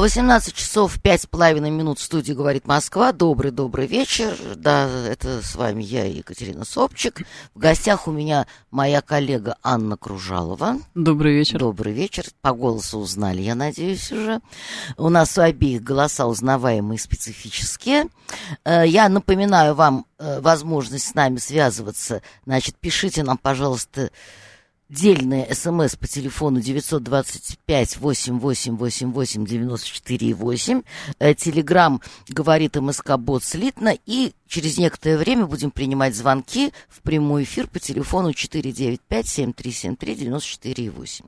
18 часов 5,5 минут в студии «Говорит Москва». Добрый-добрый вечер. Да, это с вами я, Екатерина Собчик. В гостях у меня моя коллега Анна Кружалова. Добрый вечер. Добрый вечер. По голосу узнали, я надеюсь, уже. У нас у обеих голоса узнаваемые специфические. Э, я напоминаю вам э, возможность с нами связываться. Значит, пишите нам, пожалуйста, Дельные смс по телефону 925 8888 94 8. Телеграмм говорит МСК Бот слитно. И через некоторое время будем принимать звонки в прямой эфир по телефону 495 7373 94 8.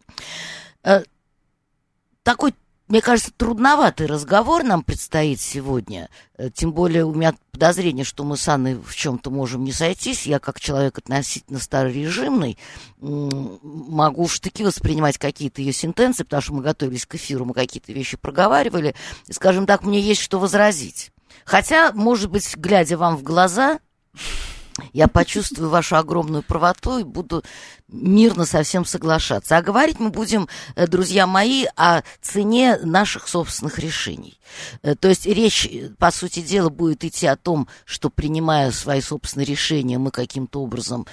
Такой мне кажется, трудноватый разговор нам предстоит сегодня. Э, тем более у меня подозрение, что мы с Анной в чем-то можем не сойтись. Я, как человек относительно старорежимный, могу в штыки воспринимать какие-то ее сентенции, потому что мы готовились к эфиру, мы какие-то вещи проговаривали. И, скажем так, мне есть что возразить. Хотя, может быть, глядя вам в глаза, я почувствую вашу огромную правоту и буду мирно со всем соглашаться. А говорить мы будем, э, друзья мои, о цене наших собственных решений. Э, то есть речь, э, по сути дела, будет идти о том, что, принимая свои собственные решения, мы каким-то образом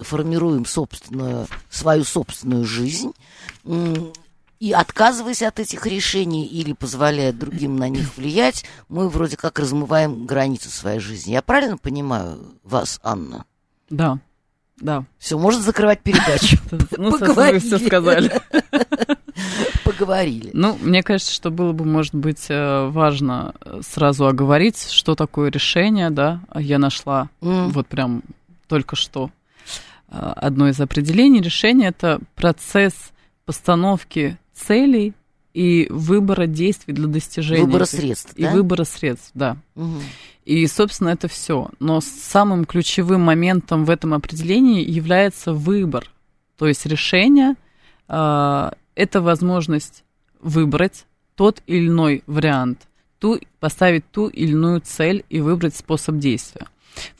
формируем собственную, свою собственную жизнь и отказываясь от этих решений или позволяя другим на них влиять, мы вроде как размываем границы своей жизни. Я правильно понимаю вас, Анна? Да, да. Все, можно закрывать передачу. Ну, вы все сказали. Поговорили. Ну, мне кажется, что было бы, может быть, э, важно сразу оговорить, что такое решение, да. Я нашла вот прям только что э, одно из определений. Решение – это процесс постановки целей и выбора действий для достижения. Выбора средств. И да? выбора средств, да. Угу. И, собственно, это все. Но самым ключевым моментом в этом определении является выбор. То есть решение э, это возможность выбрать тот или иной вариант, ту, поставить ту или иную цель и выбрать способ действия.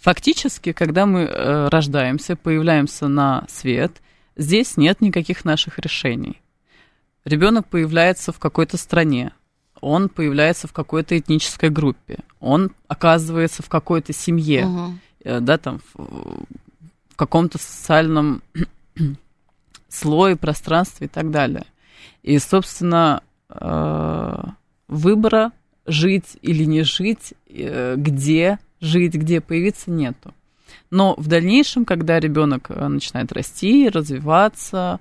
Фактически, когда мы э, рождаемся, появляемся на свет, здесь нет никаких наших решений. Ребенок появляется в какой-то стране, он появляется в какой-то этнической группе, он оказывается в какой-то семье, угу. да, там, в, в каком-то социальном слое, пространстве и так далее. И, собственно, э, выбора жить или не жить, э, где жить, где появиться, нету. Но в дальнейшем, когда ребенок начинает расти, развиваться,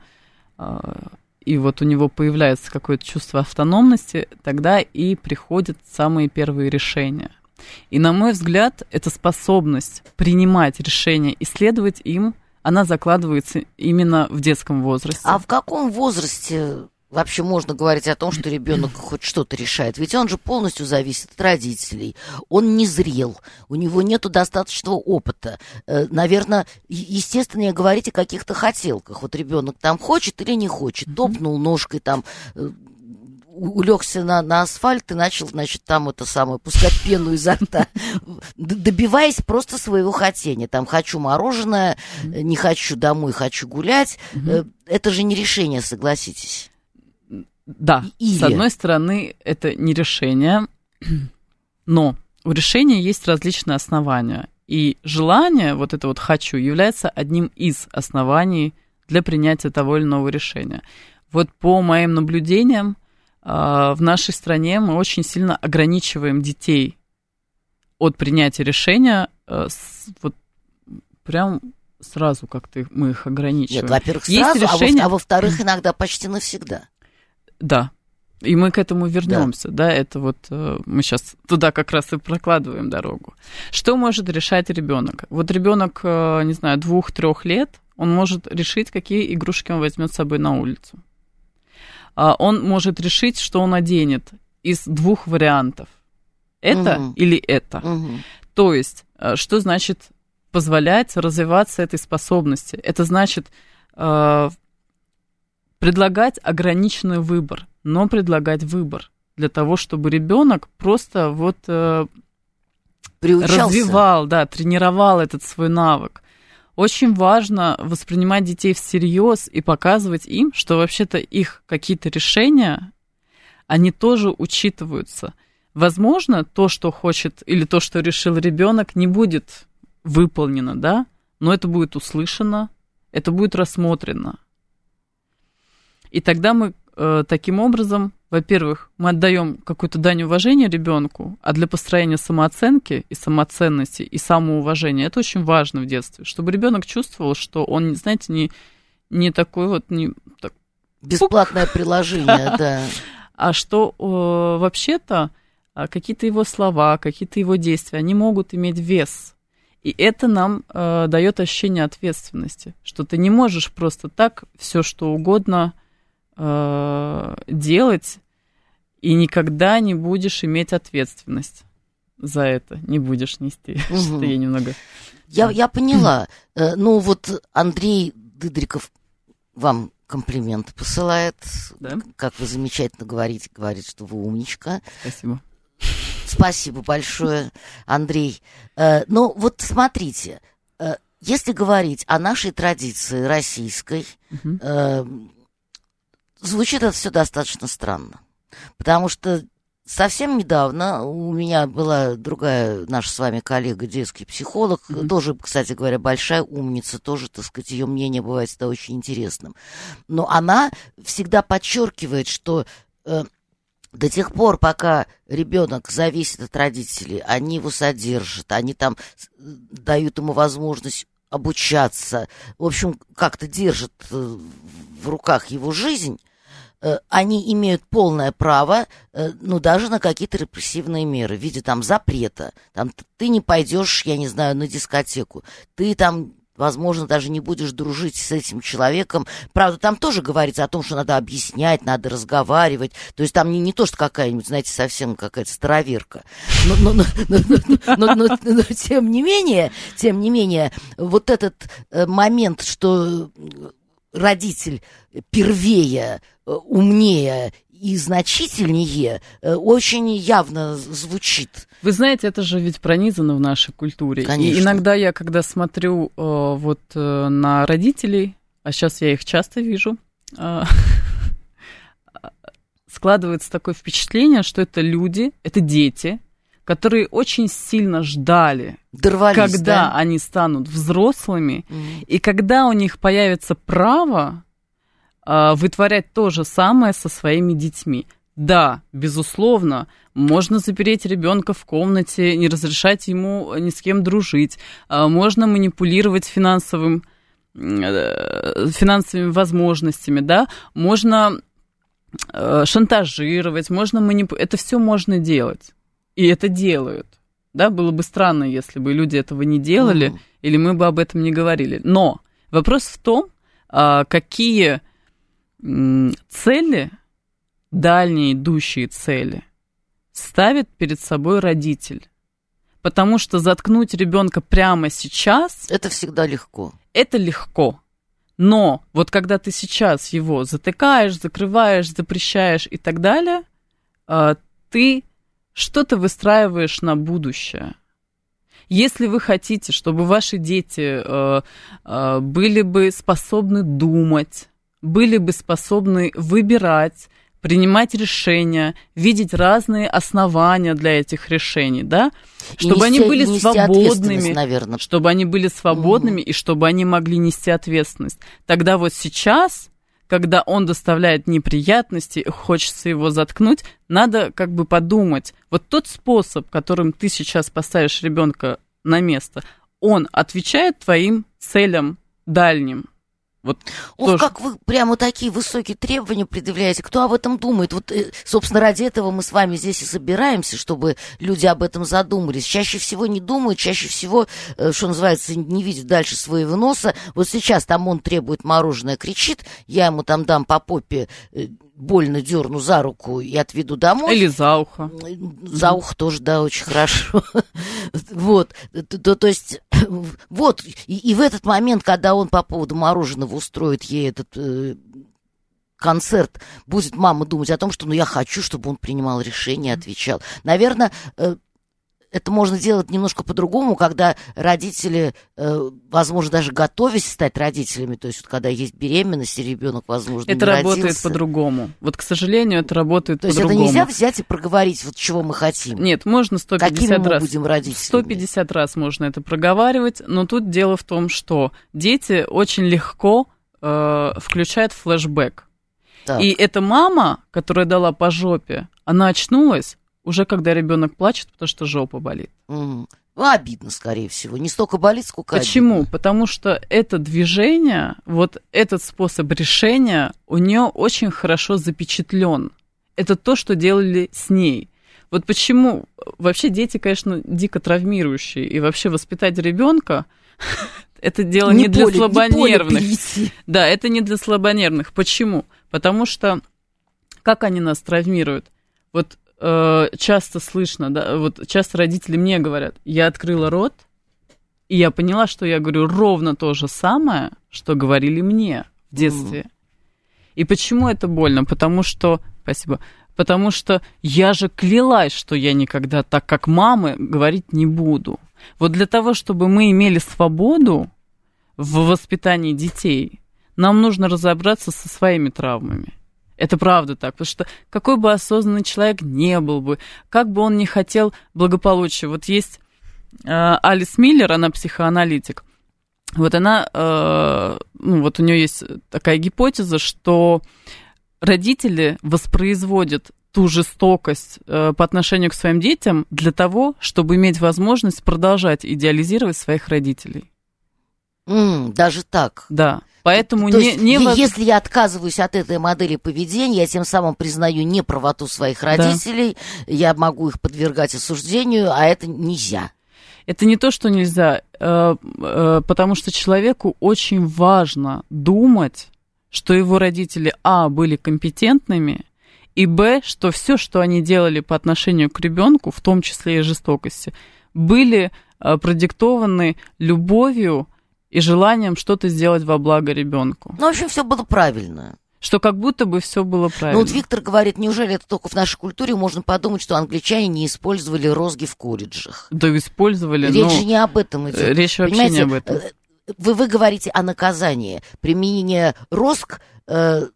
и вот у него появляется какое-то чувство автономности, тогда и приходят самые первые решения. И, на мой взгляд, эта способность принимать решения, исследовать им, она закладывается именно в детском возрасте. А в каком возрасте вообще можно говорить о том, что ребенок хоть что-то решает? Ведь он же полностью зависит от родителей. Он не зрел, у него нету достаточного опыта. Э, Наверное, естественно, говорить о каких-то хотелках. Вот ребенок там хочет или не хочет, топнул ножкой там э, улегся на, на асфальт и начал, значит, там это самое, пускать пену изо рта, добиваясь просто своего хотения. Там, хочу мороженое, не хочу домой, хочу гулять. Э, это же не решение, согласитесь. Да, Или... с одной стороны, это не решение, но у решения есть различные основания. И желание, вот это вот «хочу», является одним из оснований для принятия того или иного решения. Вот по моим наблюдениям, а, в нашей стране мы очень сильно ограничиваем детей от принятия решения, а, вот прям сразу как-то мы их ограничиваем. Нет, во-первых, сразу, решение... а во-вторых, иногда почти навсегда. Да. И мы к этому вернемся, да. да, это вот э, мы сейчас туда как раз и прокладываем дорогу. Что может решать ребенок? Вот ребенок, э, не знаю, двух-трех лет, он может решить, какие игрушки он возьмет с собой на улицу. А он может решить, что он оденет из двух вариантов. Это угу. или это. Угу. То есть, э, что значит позволять развиваться этой способности? Это значит Предлагать ограниченный выбор, но предлагать выбор для того, чтобы ребенок просто вот э, развивал, да, тренировал этот свой навык. Очень важно воспринимать детей всерьез и показывать им, что вообще-то их какие-то решения, они тоже учитываются. Возможно, то, что хочет или то, что решил ребенок, не будет выполнено, да, но это будет услышано, это будет рассмотрено. И тогда мы э, таким образом во-первых, мы отдаем какую-то дань уважения ребенку, а для построения самооценки и самоценности и самоуважения это очень важно в детстве, чтобы ребенок чувствовал, что он, знаете, не, не такой вот не так, бесплатное пук. приложение, да, а что э, вообще-то а, какие-то его слова, какие-то его действия, они могут иметь вес. И это нам э, дает ощущение ответственности, что ты не можешь просто так все что угодно э, делать и никогда не будешь иметь ответственность за это, не будешь нести. Угу. Что я немного... Я, я поняла. Э, ну вот Андрей Дыдриков вам комплимент посылает. Да? Как вы замечательно говорите, говорит, что вы умничка. Спасибо. Спасибо большое, Андрей. Э, ну вот смотрите, если говорить о нашей традиции российской, угу. Звучит это все достаточно странно. Потому что совсем недавно у меня была другая наша с вами коллега, детский психолог, mm-hmm. тоже, кстати говоря, большая умница, тоже, так сказать, ее мнение бывает всегда очень интересным. Но она всегда подчеркивает, что э, до тех пор, пока ребенок зависит от родителей, они его содержат, они там дают ему возможность обучаться, в общем, как-то держат э, в руках его жизнь, они имеют полное право, э, ну, даже на какие-то репрессивные меры в виде там запрета. Там ты не пойдешь, я не знаю, на дискотеку. Ты там возможно, даже не будешь дружить с этим человеком. Правда, там тоже говорится о том, что надо объяснять, надо разговаривать. То есть там не, не то, что какая-нибудь, знаете, совсем какая-то староверка. Но, но, но, но, но, но, но, но тем не менее, тем не менее, вот этот э, момент, что родитель первее, э, умнее и значительнее э, очень явно звучит. Вы знаете, это же ведь пронизано в нашей культуре. Конечно. И иногда я, когда смотрю э, вот на родителей, а сейчас я их часто вижу, складывается такое впечатление, что это люди, это дети, которые очень сильно ждали, Дорвались, когда да? они станут взрослыми, mm. и когда у них появится право э, вытворять то же самое со своими детьми. Да, безусловно, можно запереть ребенка в комнате, не разрешать ему ни с кем дружить, э, можно манипулировать финансовым, э, финансовыми возможностями, да, можно э, шантажировать, можно манипулировать, это все можно делать. И это делают. Да, было бы странно, если бы люди этого не делали, mm или мы бы об этом не говорили. Но вопрос в том, а, какие цели, дальние идущие цели, ставит перед собой родитель. Потому что заткнуть ребенка прямо сейчас... Это всегда легко. Это легко. Но вот когда ты сейчас его затыкаешь, закрываешь, запрещаешь и так далее, а, ты что ты выстраиваешь на будущее. Если вы хотите, чтобы ваши дети э, э, были бы способны думать, были бы способны выбирать, принимать решения, видеть разные основания для этих решений, да, чтобы нести, они были свободными, наверное. чтобы они были свободными угу. и чтобы они могли нести ответственность. Тогда вот сейчас когда он доставляет неприятности, хочется его заткнуть, надо как бы подумать, вот тот способ, которым ты сейчас поставишь ребенка на место, он отвечает твоим целям дальним. Вот Ох, тоже. как вы прямо такие высокие требования предъявляете. Кто об этом думает? Вот, э, собственно, ради этого мы с вами здесь и собираемся, чтобы люди об этом задумались. Чаще всего не думают, чаще всего, э, что называется, не видят дальше своего носа. Вот сейчас там он требует мороженое, кричит, я ему там дам по попе э, больно дерну за руку и отведу домой. Или за ухо. За ухо тоже, да, очень хорошо. Вот, то, есть, вот, и, в этот момент, когда он по поводу мороженого устроит ей этот э, концерт, будет мама думать о том, что ну я хочу, чтобы он принимал решения, отвечал. Наверное, э, это можно делать немножко по-другому, когда родители, э, возможно, даже готовясь стать родителями, то есть вот, когда есть беременность, и ребенок, возможно, Это не работает родился. по-другому. Вот, к сожалению, это работает То есть по-другому. это нельзя взять и проговорить, вот чего мы хотим. Нет, можно 150 Какими мы раз. будем родителями? 150 раз можно это проговаривать, но тут дело в том, что дети очень легко э, включают флешбэк. Так. И эта мама, которая дала по жопе, она очнулась уже когда ребенок плачет, потому что жопа болит. Ну, обидно, скорее всего. Не столько болит, сколько Почему? обидно. Потому что это движение, вот этот способ решения у нее очень хорошо запечатлен. Это то, что делали с ней. Вот почему вообще дети, конечно, дико травмирующие, и вообще воспитать ребенка это дело не, для поле- поле слабонервных. перейти. Да, это не для слабонервных. Почему? Потому что как они нас травмируют? Вот э, часто слышно, да, вот часто родители мне говорят, я открыла рот, и я поняла, что я говорю ровно то же самое, что говорили мне в детстве. И почему это больно? Потому что, спасибо, потому что я же клялась, что я никогда так, как мамы, говорить не буду. Вот для того, чтобы мы имели свободу в воспитании детей, нам нужно разобраться со своими травмами. Это правда так, потому что какой бы осознанный человек не был бы, как бы он ни хотел благополучия. Вот есть э, Алис Миллер, она психоаналитик. Вот она, э, ну вот у нее есть такая гипотеза, что родители воспроизводят ту жестокость э, по отношению к своим детям для того, чтобы иметь возможность продолжать идеализировать своих родителей. М, даже так. Да. Поэтому То не, есть, не если я отказываюсь от этой модели поведения, я тем самым признаю неправоту своих родителей, я могу их подвергать осуждению, а это нельзя. Это не то, что нельзя, э, э, потому что человеку очень важно думать, что его родители, а, были компетентными, и, б, что все, что они делали по отношению к ребенку, в том числе и жестокости, были э, продиктованы любовью и желанием что-то сделать во благо ребенку. Ну, в общем, все было правильно. Что как будто бы все было правильно. Ну, вот Виктор говорит, неужели это только в нашей культуре можно подумать, что англичане не использовали розги в колледжах? Да, использовали, Речь но же не об этом идет. речь вообще Понимаете, не об этом. э, Вы, вы говорите о наказании. Применение розг э,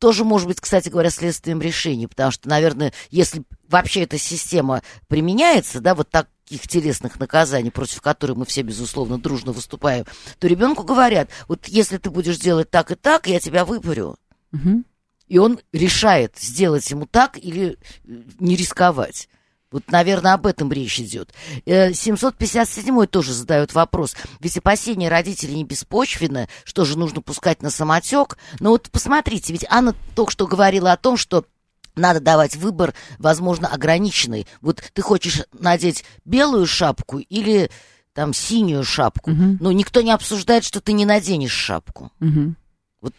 тоже может быть, кстати говоря, следствием решения, потому что, наверное, если вообще эта система применяется, да, вот таких телесных наказаний, против которых мы все, безусловно, дружно выступаем, то ребенку говорят, вот если ты будешь делать так и так, я тебя выпарю. Мгм. И он решает, сделать ему так или э, не рисковать. Вот, наверное, об этом речь идет. Э, 757 тоже задает вопрос. Ведь опасения родителей не беспочвенно, что же нужно пускать на самотек. Но вот посмотрите, ведь Анна только что говорила о том, что надо давать выбор, возможно, ограниченный. Вот ты хочешь надеть белую шапку или там синюю шапку. Мгм. Но никто не обсуждает, что ты не наденешь шапку. Мгм. Вот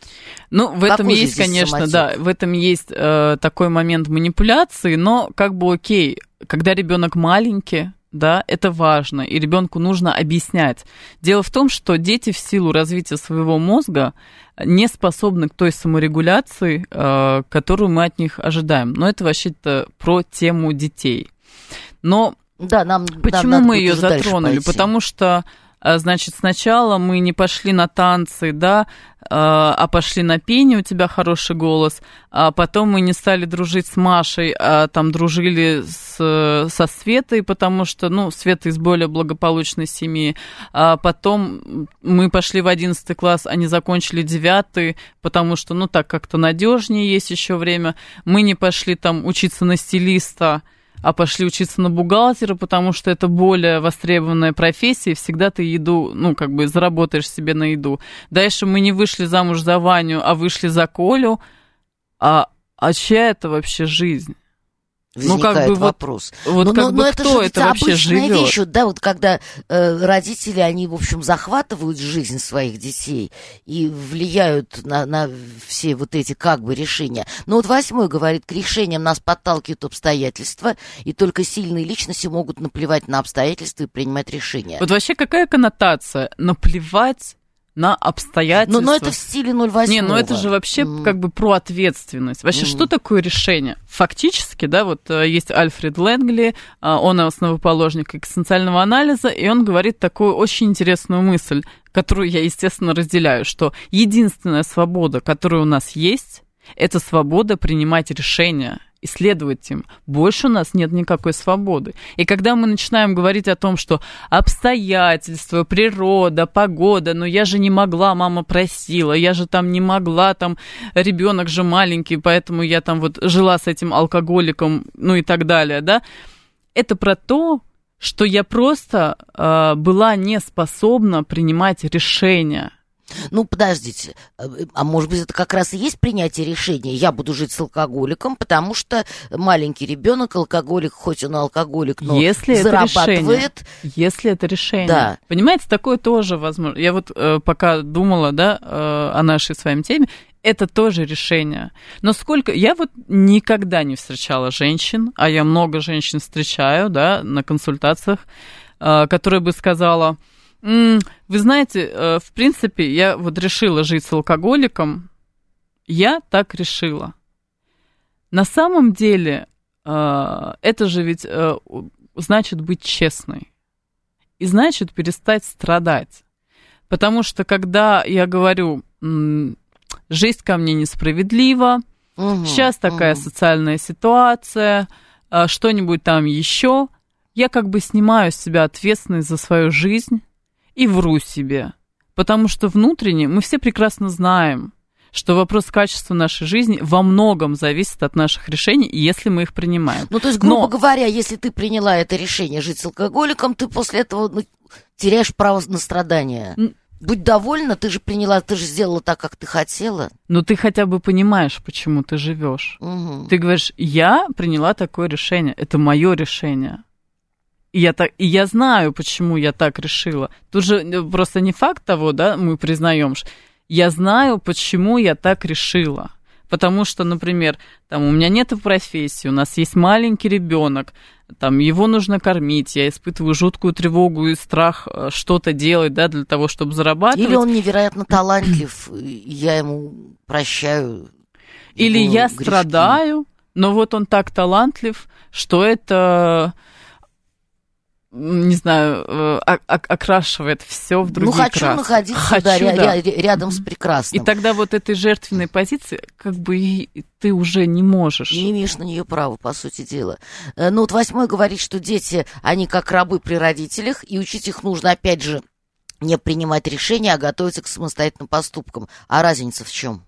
Ну, в этом есть, конечно, самотек? да, в этом есть э, такой момент манипуляции, но как бы окей, когда ребенок маленький, да, это важно, и ребенку нужно объяснять. Дело в том, что дети в силу развития своего мозга не способны к той саморегуляции, э, которую мы от них ожидаем. Но это вообще-то про тему детей. Но Да, нам Почему нам мы ее затронули? пойти. Потому что, значит, сначала мы не пошли на танцы, да, а а пошли на пение, у тебя хороший голос, а потом мы не стали дружить с Машей, а там дружили с, со Светой, потому что, ну, Света из более благополучной семьи, а потом мы пошли в 11 класс, они закончили 9, потому что, ну, так как-то надежнее есть еще время, мы не пошли там учиться на стилиста, а пошли учиться на бухгалтера, потому что это более востребованная профессия, и всегда ты еду, ну, как бы заработаешь себе на еду. Дальше мы не вышли замуж за Ваню, а вышли за Колю. А, а чья это вообще жизнь? Ну, как Возникает бы вот- вопрос. Вот Ну, как ну, бы ну, это кто же это вообще обычная живет? вещь, вот, да, вот когда э, родители, они, в общем, захватывают жизнь своих детей и влияют на, на все вот эти как бы решения. Но вот восьмой говорит, к решениям нас подталкивают обстоятельства, и только сильные личности могут наплевать на обстоятельства и принимать решения. Вот вообще какая коннотация? Наплевать на обстоятельства. Но, но это в стиле 08. Не, ну это же вообще mm. как бы про ответственность. Вообще, mm. что такое решение? Фактически, да, вот э, есть Альфред Лэнгли, э, он основоположник экзистенциального анализа, и он говорит такую очень интересную мысль, которую я, естественно, разделяю, что единственная свобода, которая у нас есть, это свобода принимать решения исследовать им. Больше у нас нет никакой свободы. И когда мы начинаем говорить о том, что обстоятельства, природа, погода, но я же не могла, мама просила, я же там не могла, там ребенок же маленький, поэтому я там вот жила с этим алкоголиком, ну и так далее, да, это про то, что я просто э, была не способна принимать решения ну, подождите, э, а может быть, это как раз и есть принятие решения? Я буду жить с алкоголиком, потому что маленький ребенок, алкоголик, хоть он алкоголик, но если зарабатывает. Это решение, если это решение. Да. Понимаете, такое тоже возможно. Я вот э, пока думала, да, э, о нашей с вами теме, это тоже решение. Но сколько... Я вот никогда не встречала женщин, а я много женщин встречаю, да, на консультациях, э, которые бы сказала вы знаете, э, в принципе, я вот решила жить с алкоголиком. Я так решила. На самом деле, э, это же ведь э, значит быть честной. И значит перестать страдать. Потому что когда я говорю, жизнь ко мне несправедлива, угу, сейчас такая угу. социальная ситуация, что-нибудь там еще, я как бы снимаю с себя ответственность за свою жизнь и вру себе. Потому что внутренне мы все прекрасно знаем, что вопрос качества нашей жизни во многом зависит от наших решений, если мы их принимаем. Ну, то есть, грубо Но... говоря, если ты приняла это решение жить с алкоголиком, ты после этого ну, теряешь право на страдания. Будь довольна, ты же приняла, ты же сделала так, как ты хотела. Но ты хотя бы понимаешь, почему ты живешь. Угу. Ты говоришь, я приняла такое решение, это мое решение. И я, так, и я знаю, почему я так решила. Тут же э, просто не факт того, да, мы признаем, я знаю, почему я так решила. Потому что, например, там у меня нет профессии, у нас есть маленький ребенок, там его нужно кормить, я испытываю жуткую тревогу и страх э, что-то делать, да, для того, чтобы зарабатывать. Или он невероятно талантлив, я ему прощаю. Или я грешки. страдаю, но вот он так талантлив, что это не знаю, э, окрашивает все в другие Ну, хочу краски. находиться хочу, да, да. рядом с прекрасным. И тогда вот этой жертвенной позиции как бы ты уже не можешь. Не имеешь на нее права, по сути дела. Э, ну, вот восьмой говорит, что дети, они как рабы при родителях, и учить их нужно, опять же, не принимать решения, а готовиться к самостоятельным поступкам. А разница в чем?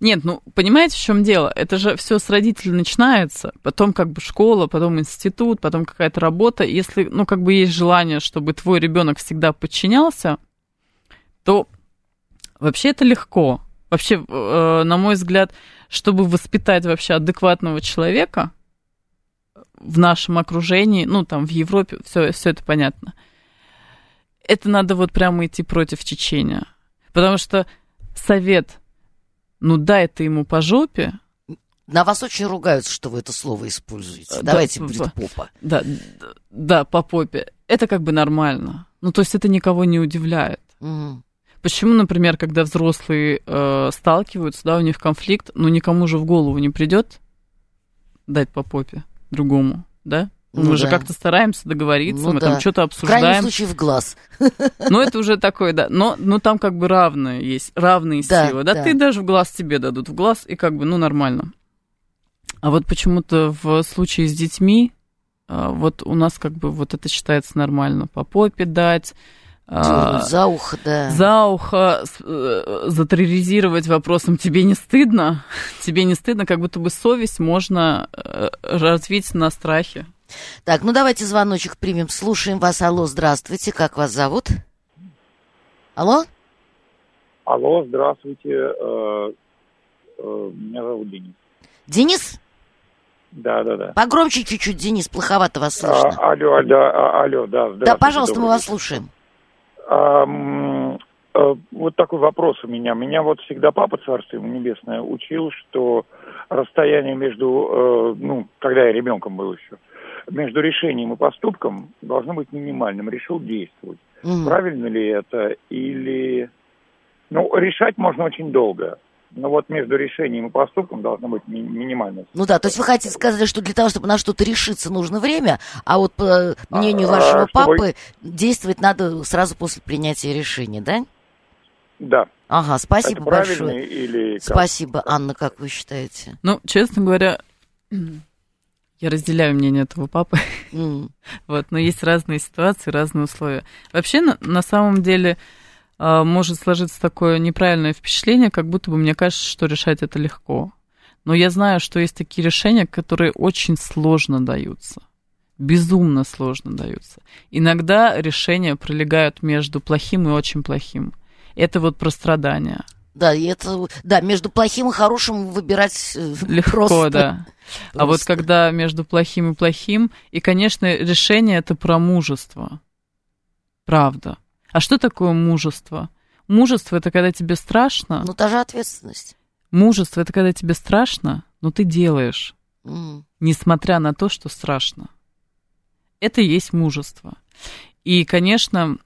Нет, ну, понимаете, в чем дело? Это же все с родителей начинается, потом как бы школа, потом институт, потом какая-то работа. Если, ну, как бы есть желание, чтобы твой ребенок всегда подчинялся, то вообще это легко. Вообще, э, на мой взгляд, чтобы воспитать вообще адекватного человека в нашем окружении, ну, там, в Европе, все, все это понятно. Это надо вот прямо идти против течения. Потому что совет ну дай ты ему по жопе. На вас очень ругаются, что вы это слово используете. Да, Давайте будет попа. Да, да, по попе. Это как бы нормально. Ну, то есть это никого не удивляет. Угу. Почему, например, когда взрослые э, сталкиваются, да, у них конфликт, но никому же в голову не придет дать по попе другому, да? Ну, мы да. же как-то стараемся договориться, ну, мы да. там что-то обсуждаем. В крайнем случае в глаз. Ну, это уже такое, да. Но, но там как бы равные есть, равные да, силы. Да, да, ты даже в глаз тебе дадут в глаз, и как бы, ну, нормально. А вот почему-то в случае с детьми, а, вот у нас как бы вот это считается нормально. По попе дать, а, за ухо, да. За ухо э, затерроризировать вопросом «тебе не стыдно?» Тебе не стыдно, как будто бы совесть можно э, развить на страхе. Так, ну давайте звоночек примем. Слушаем вас. Алло, здравствуйте. Как вас зовут? Алло? Алло, здравствуйте. Э, э, меня зовут Денис. Денис? Да, да, да. Погромче чуть-чуть, Денис, плоховато вас слышно. А, алло, алло, а, алло, да, Да, пожалуйста, мы вас слушаем. А, вот такой вопрос у меня. Меня вот всегда папа, царство ему небесное, учил, что расстояние между, ну, когда я ребенком был еще, между решением и поступком должно быть минимальным. Решил действовать. Угу. Правильно ли это? Или Ну, решать можно очень долго. Но вот между решением и поступком должно быть ми- минимально. Ну да, то есть вы хотите сказать, что для того, чтобы на что-то решиться, нужно время, а вот по мнению А, вашего чтобы- папы, действовать надо сразу после принятия решения, да? Да. Ага, спасибо это большое. или как? Спасибо, Анна, как вы считаете? Ну, честно говоря, я разделяю мнение этого папы. М, Вот, но есть разные ситуации, разные условия. Вообще, на, на самом деле, а, может сложиться такое неправильное впечатление, как будто бы мне кажется, что решать это легко. Но я знаю, что есть такие решения, которые очень сложно даются. Безумно сложно даются. Иногда решения пролегают между плохим и очень плохим. Это вот про страдания. Да, и это, да, между плохим и хорошим выбирать э, Легко, просто. да. А вот просто. когда между плохим и плохим, и, конечно, решение это про мужество. Правда. А что такое мужество? Мужество это когда тебе страшно. Ну, та же ответственность. Мужество это когда тебе страшно, но ты делаешь, М. несмотря на то, что страшно. Это и есть мужество. И, конечно,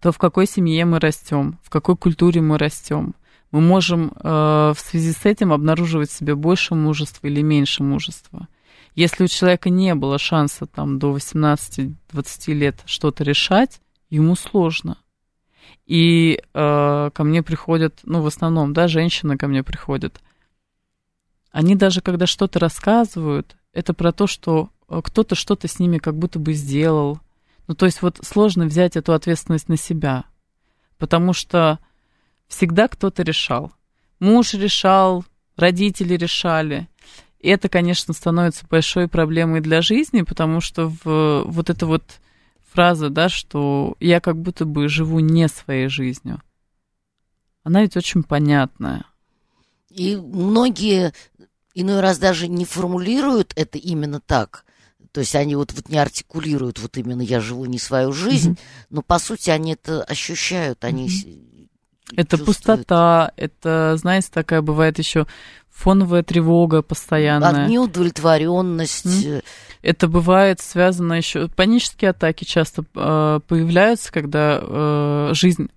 то, в какой семье мы растем, в какой культуре мы растем, мы можем э, в связи с этим обнаруживать в себе больше мужества или меньше мужества. Если у человека не было шанса там, до 18-20 лет что-то решать, ему сложно. И э, ко мне приходят, ну, в основном, да, женщины ко мне приходят. Они даже, когда что-то рассказывают, это про то, что э, кто-то что-то с ними как будто бы сделал. Ну, то есть вот сложно взять эту ответственность на себя, потому что всегда кто-то решал. Муж решал, родители решали. И это, конечно, становится большой проблемой для жизни, потому что в, вот эта вот фраза, да, что я как будто бы живу не своей жизнью, она ведь очень понятная. И многие иной раз даже не формулируют это именно так. То есть они вот, вот не артикулируют вот именно «я живу не свою жизнь», Мгм. но по сути они это ощущают, они с- Это пустота, это, знаете, такая бывает еще фоновая тревога постоянная. А, неудовлетворенность. Это бывает связано еще... Панические атаки часто э, появляются, когда э, жизнь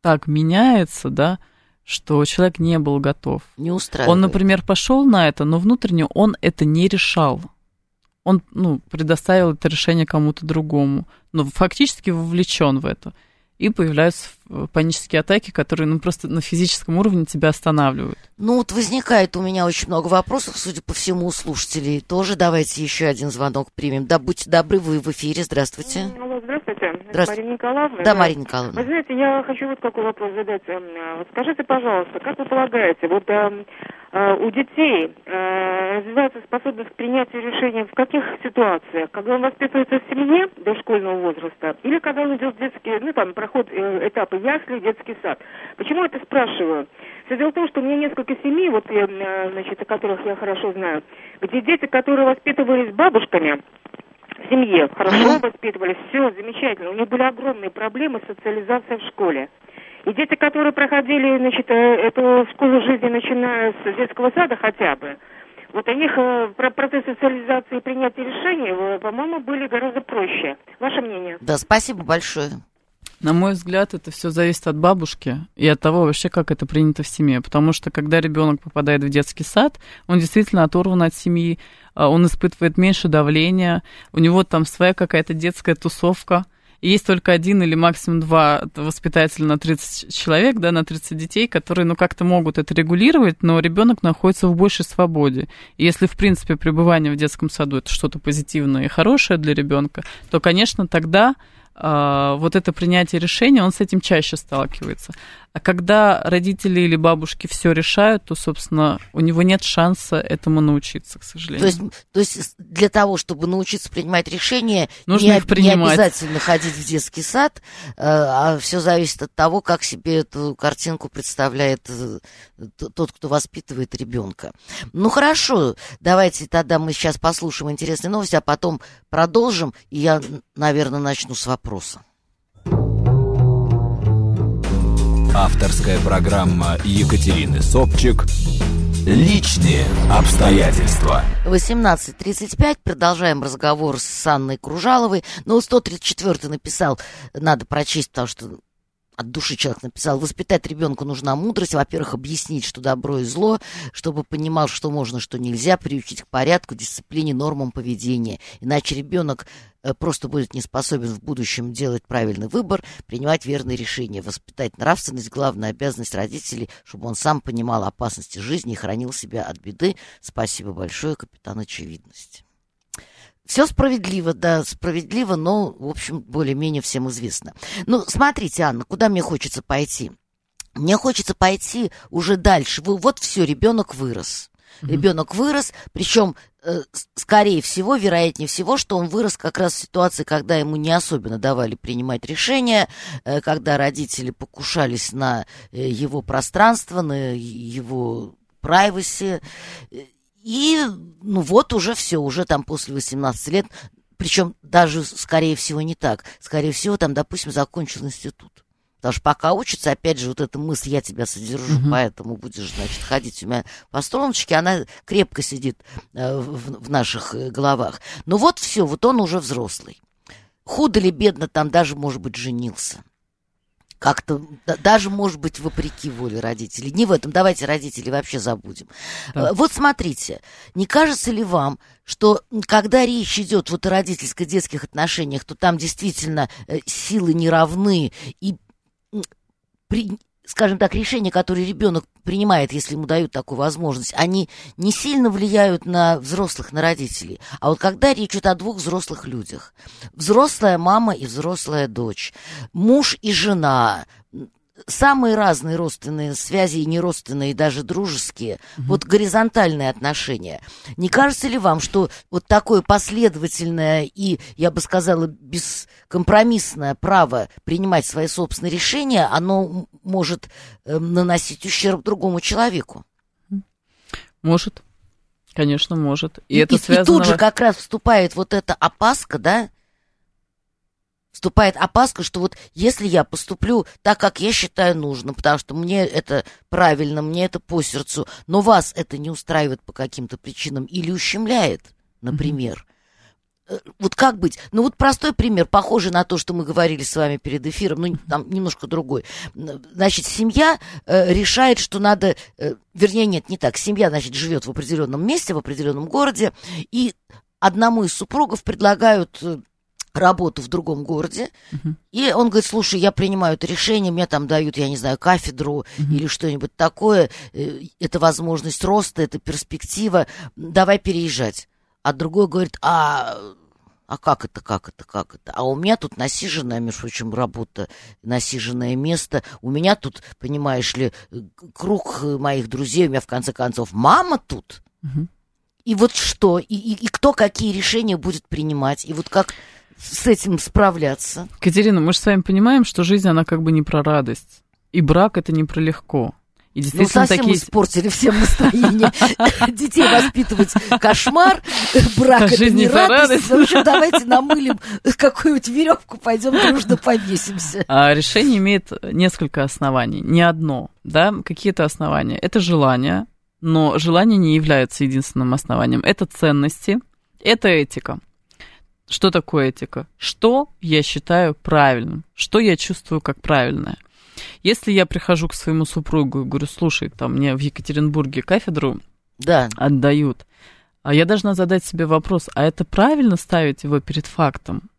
так меняется, да, что человек не был готов. не устраивает. Он, например, пошел на это, но внутренне он это не решал. Он, ну, предоставил это решение кому-то другому, но фактически вовлечен в это. И появляются э, панические атаки, которые, ну, просто на физическом уровне тебя останавливают. Ну вот возникает у меня очень много вопросов, судя по всему, у слушателей. Тоже давайте еще один звонок примем. Да, будьте добры, вы в эфире, здравствуйте. Алло, здравствуйте. Это Здравствуйте. Марина Николаевна. Да, Марина Николаевна. Вы знаете, я хочу вот какой вопрос задать. Эм, Вот скажите, пожалуйста, как вы полагаете, вот эм, у детей э, развивается способность к принятию решений в каких ситуациях? Когда он воспитывается в семье до школьного возраста или когда он идет в детский, ну там, проход э, этапы ясли, детский сад? Почему я это спрашиваю? Все дело в том, что у меня несколько семей, вот, э, значит, о которых я хорошо знаю, где дети, которые воспитывались бабушками, в семье, хорошо воспитывались, все замечательно. У них были огромные проблемы с социализацией в школе. И дети, которые проходили, значит, э, эту школу жизни, начиная с детского сада хотя бы, вот у них э, про- процесс социализации и принятия решений, э, по-моему, были гораздо проще. Ваше мнение? Да, спасибо большое. На мой взгляд, это все зависит от бабушки и от того вообще, как это принято в семье. Потому что когда ребенок попадает в детский сад, он действительно оторван от семьи, а, он испытывает меньше давления, у него там своя какая-то детская тусовка. Есть только один или максимум два воспитателя на 30 человек, да, на 30 детей, которые, ну, как-то могут это регулировать, но ребенок находится в большей свободе. И если, в принципе, пребывание в детском саду это что-то позитивное и хорошее для ребенка, то, конечно, тогда вот это принятие решения, он с этим чаще сталкивается. А когда родители или бабушки все решают, то, собственно, у него нет шанса этому научиться, к сожалению. То есть, то есть для того, чтобы научиться принимать решения, Нужно не, их об- не принимать. обязательно ходить в детский сад, э, а все зависит от того, как себе эту картинку представляет э, тот, кто воспитывает ребенка. Ну хорошо, давайте тогда мы сейчас послушаем интересные новости, а потом продолжим, и я, наверное, начну с вопроса. Авторская программа Екатерины Собчик «Личные обстоятельства». 18.35, продолжаем разговор с Анной Кружаловой. Ну, 134 написал, надо прочесть, потому что от души человек написал, воспитать ребенку нужна мудрость, во-первых, объяснить, что добро и зло, чтобы понимал, что можно, что нельзя, приучить к порядку, дисциплине, нормам поведения. Иначе ребенок э, просто будет не способен в будущем делать правильный выбор, принимать верные решения, воспитать нравственность, главная обязанность родителей, чтобы он сам понимал опасности жизни и хранил себя от беды. Спасибо большое, капитан Очевидность. Все справедливо, да, справедливо, но, в общем, более-менее всем известно. Ну, смотрите, Анна, куда мне хочется пойти? Мне хочется пойти уже дальше. Вот все, ребенок вырос. Mm-hmm. Ребенок вырос, причем, э, скорее всего, вероятнее всего, что он вырос как раз в ситуации, когда ему не особенно давали принимать решения, э, когда родители покушались на э, его пространство, на его privacy. И, ну вот уже все, уже там после 18 лет, причем даже, скорее всего, не так. Скорее всего, там, допустим, закончил институт. Потому что пока учится, опять же, вот эта мысль, я тебя содержу, uh-huh. поэтому будешь, значит, ходить у меня по струночке, она крепко сидит э, в, в наших э, головах. Но вот все, вот он уже взрослый. Худо ли, бедно, там даже, может быть, женился как-то даже, может быть, вопреки воле родителей. Не в этом. Давайте родителей вообще забудем. Да. Э, вот смотрите, не кажется ли вам, что когда речь идет вот о родительско-детских отношениях, то там действительно э, силы не равны и при, скажем так, решения, которые ребенок принимает, если ему дают такую возможность, они не сильно влияют на взрослых, на родителей. А вот когда речь идет о двух взрослых людях, взрослая мама и взрослая дочь, муж и жена, самые разные родственные связи, и неродственные, и даже дружеские, угу. вот горизонтальные отношения. Не кажется ли вам, что вот такое последовательное и, я бы сказала, бескомпромиссное право принимать свои собственные решения, оно может э, наносить ущерб другому человеку? Может. Конечно, может. И, и это связано... И тут же как раз вступает вот эта опаска, да, вступает опаска, что вот если я поступлю так, как я считаю нужно, потому что мне это правильно, мне это по сердцу, но вас это не устраивает по каким-то причинам или ущемляет, например. Mm-hmm. Вот как быть? Ну вот простой пример, похожий на то, что мы говорили с вами перед эфиром, ну там немножко другой. Значит, семья э, решает, что надо, э, вернее, нет, не так. Семья, значит, живет в определенном месте, в определенном городе, и одному из супругов предлагают э, работу в другом городе, uh-huh. и он говорит, слушай, я принимаю это решение, мне там дают, я не знаю, кафедру uh-huh. или что-нибудь такое, э, это возможность роста, это перспектива, давай переезжать. А другой говорит, а, а как это, как это, как это? А у меня тут насиженная, между прочим, работа, насиженное место, у меня тут, понимаешь ли, круг моих друзей, у меня в конце концов мама тут. Uh-huh. И вот что, и, и, и кто какие решения будет принимать, и вот как с этим справляться. Катерина, мы же с вами понимаем, что жизнь, она как бы не про радость. И брак это не про легко. И ну, действительно ну, совсем такие... испортили всем настроение. Детей воспитывать кошмар, брак это не радость. В общем, давайте намылим какую-нибудь веревку, пойдем дружно повесимся. А решение имеет несколько оснований, не одно, да, какие-то основания. Это желание, но желание не является единственным основанием. Это ценности, это этика. Что такое этика? Что я считаю правильным? Что я чувствую как правильное? Если я прихожу к своему супругу и говорю, слушай, там мне в Екатеринбурге кафедру да. отдают, а я должна задать себе вопрос, а это правильно ставить его перед фактом?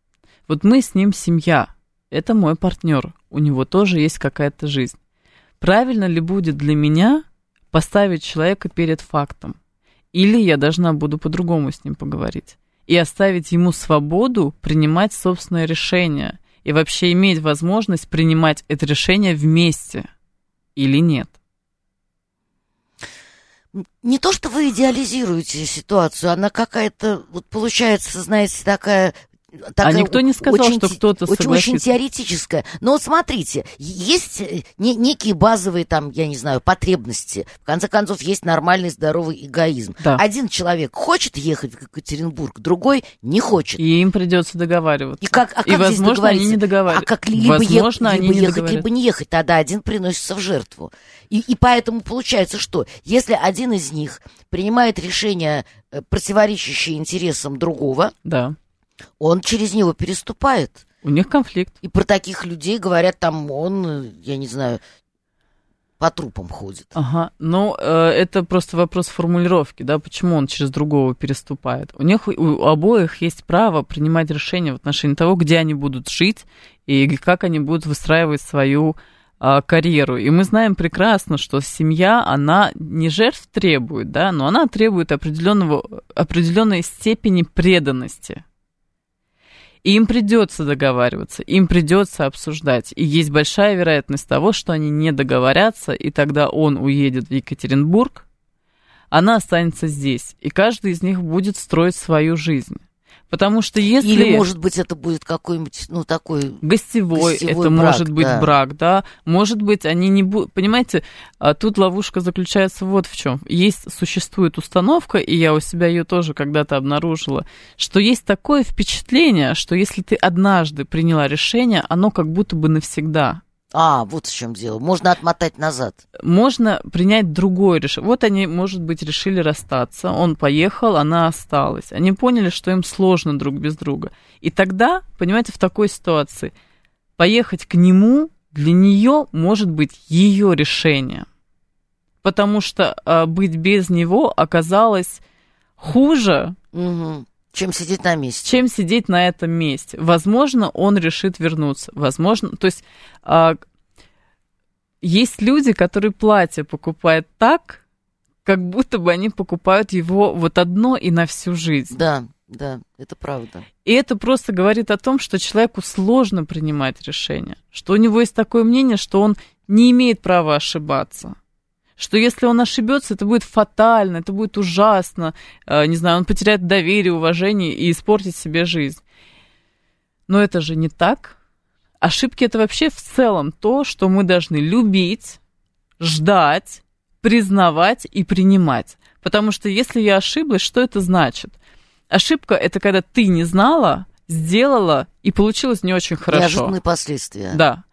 Вот мы с ним семья, это мой партнер, у него тоже есть какая-то жизнь. Правильно ли будет для меня поставить человека перед фактом? Или я должна буду по-другому с ним поговорить? И оставить ему свободу принимать собственное решение и вообще иметь возможность принимать это решение вместе или нет. Не то, что вы идеализируете ситуацию, она какая-то, вот получается, знаете, такая такая, а никто не сказал, очень, что кто-то очень, очень теоретическая. Но вот смотрите, есть э, не, некие базовые там, я не знаю, потребности. В конце концов, есть нормальный здоровый эгоизм. Да. Один человек хочет ехать в Екатеринбург, другой не хочет. И им придется договариваться. И как, а как И, возможно, они не договариваются. А как либо, возможно, е- либо они ехать, либо не ехать. Тогда один приносится в жертву. И, и поэтому получается, что если один из них принимает решение, э, противоречащее интересам другого, да он через него переступает. У них конфликт. И про таких людей говорят, там он, я не знаю, по трупам ходит. Ага, ну э, это просто вопрос формулировки, да, почему он через другого переступает. У них у обоих есть право принимать решения в отношении того, где они будут жить и как они будут выстраивать свою э, карьеру. И мы знаем прекрасно, что семья, она не жертв требует, да, но она требует определенного, определенной степени преданности и им придется договариваться, им придется обсуждать. И есть большая вероятность того, что они не договорятся, и тогда он уедет в Екатеринбург, она останется здесь, и каждый из них будет строить свою жизнь. Потому что если... Или, может быть, это будет какой-нибудь, ну, такой... Гостевой, гостевой это брак, может быть да. брак, да. Может быть, они не будут... Понимаете, а тут ловушка заключается вот в чем. Есть, существует установка, и я у себя ее тоже когда-то обнаружила, что есть такое впечатление, что если ты однажды приняла решение, оно как будто бы навсегда. А, вот в чем дело. Можно отмотать назад. можно принять другое решение. Вот они, может быть, решили расстаться. Он поехал, она осталась. Они поняли, что им сложно друг без друга. И тогда, понимаете, в такой ситуации поехать к нему для нее может быть ее решение. Потому что а, быть без него оказалось хуже, Мгм. Чем сидеть на месте. чем сидеть на этом месте. Возможно, он решит вернуться. Возможно, то есть а, есть люди, которые платье покупают так, как будто бы они покупают его вот одно и на всю жизнь. Да, да, это правда. И это просто говорит о том, что человеку сложно принимать решения, что у него есть такое мнение, что он не имеет права ошибаться. Что если он ошибется, это будет фатально, это будет ужасно, э, не знаю, он потеряет доверие, уважение и испортит себе жизнь. Но это же не так. Ошибки это вообще в целом то, что мы должны любить, ждать, признавать и принимать. Потому что если я ошиблась, что это значит? Ошибка это когда ты не знала, сделала и получилось не очень хорошо. Неожиданные последствия. Да.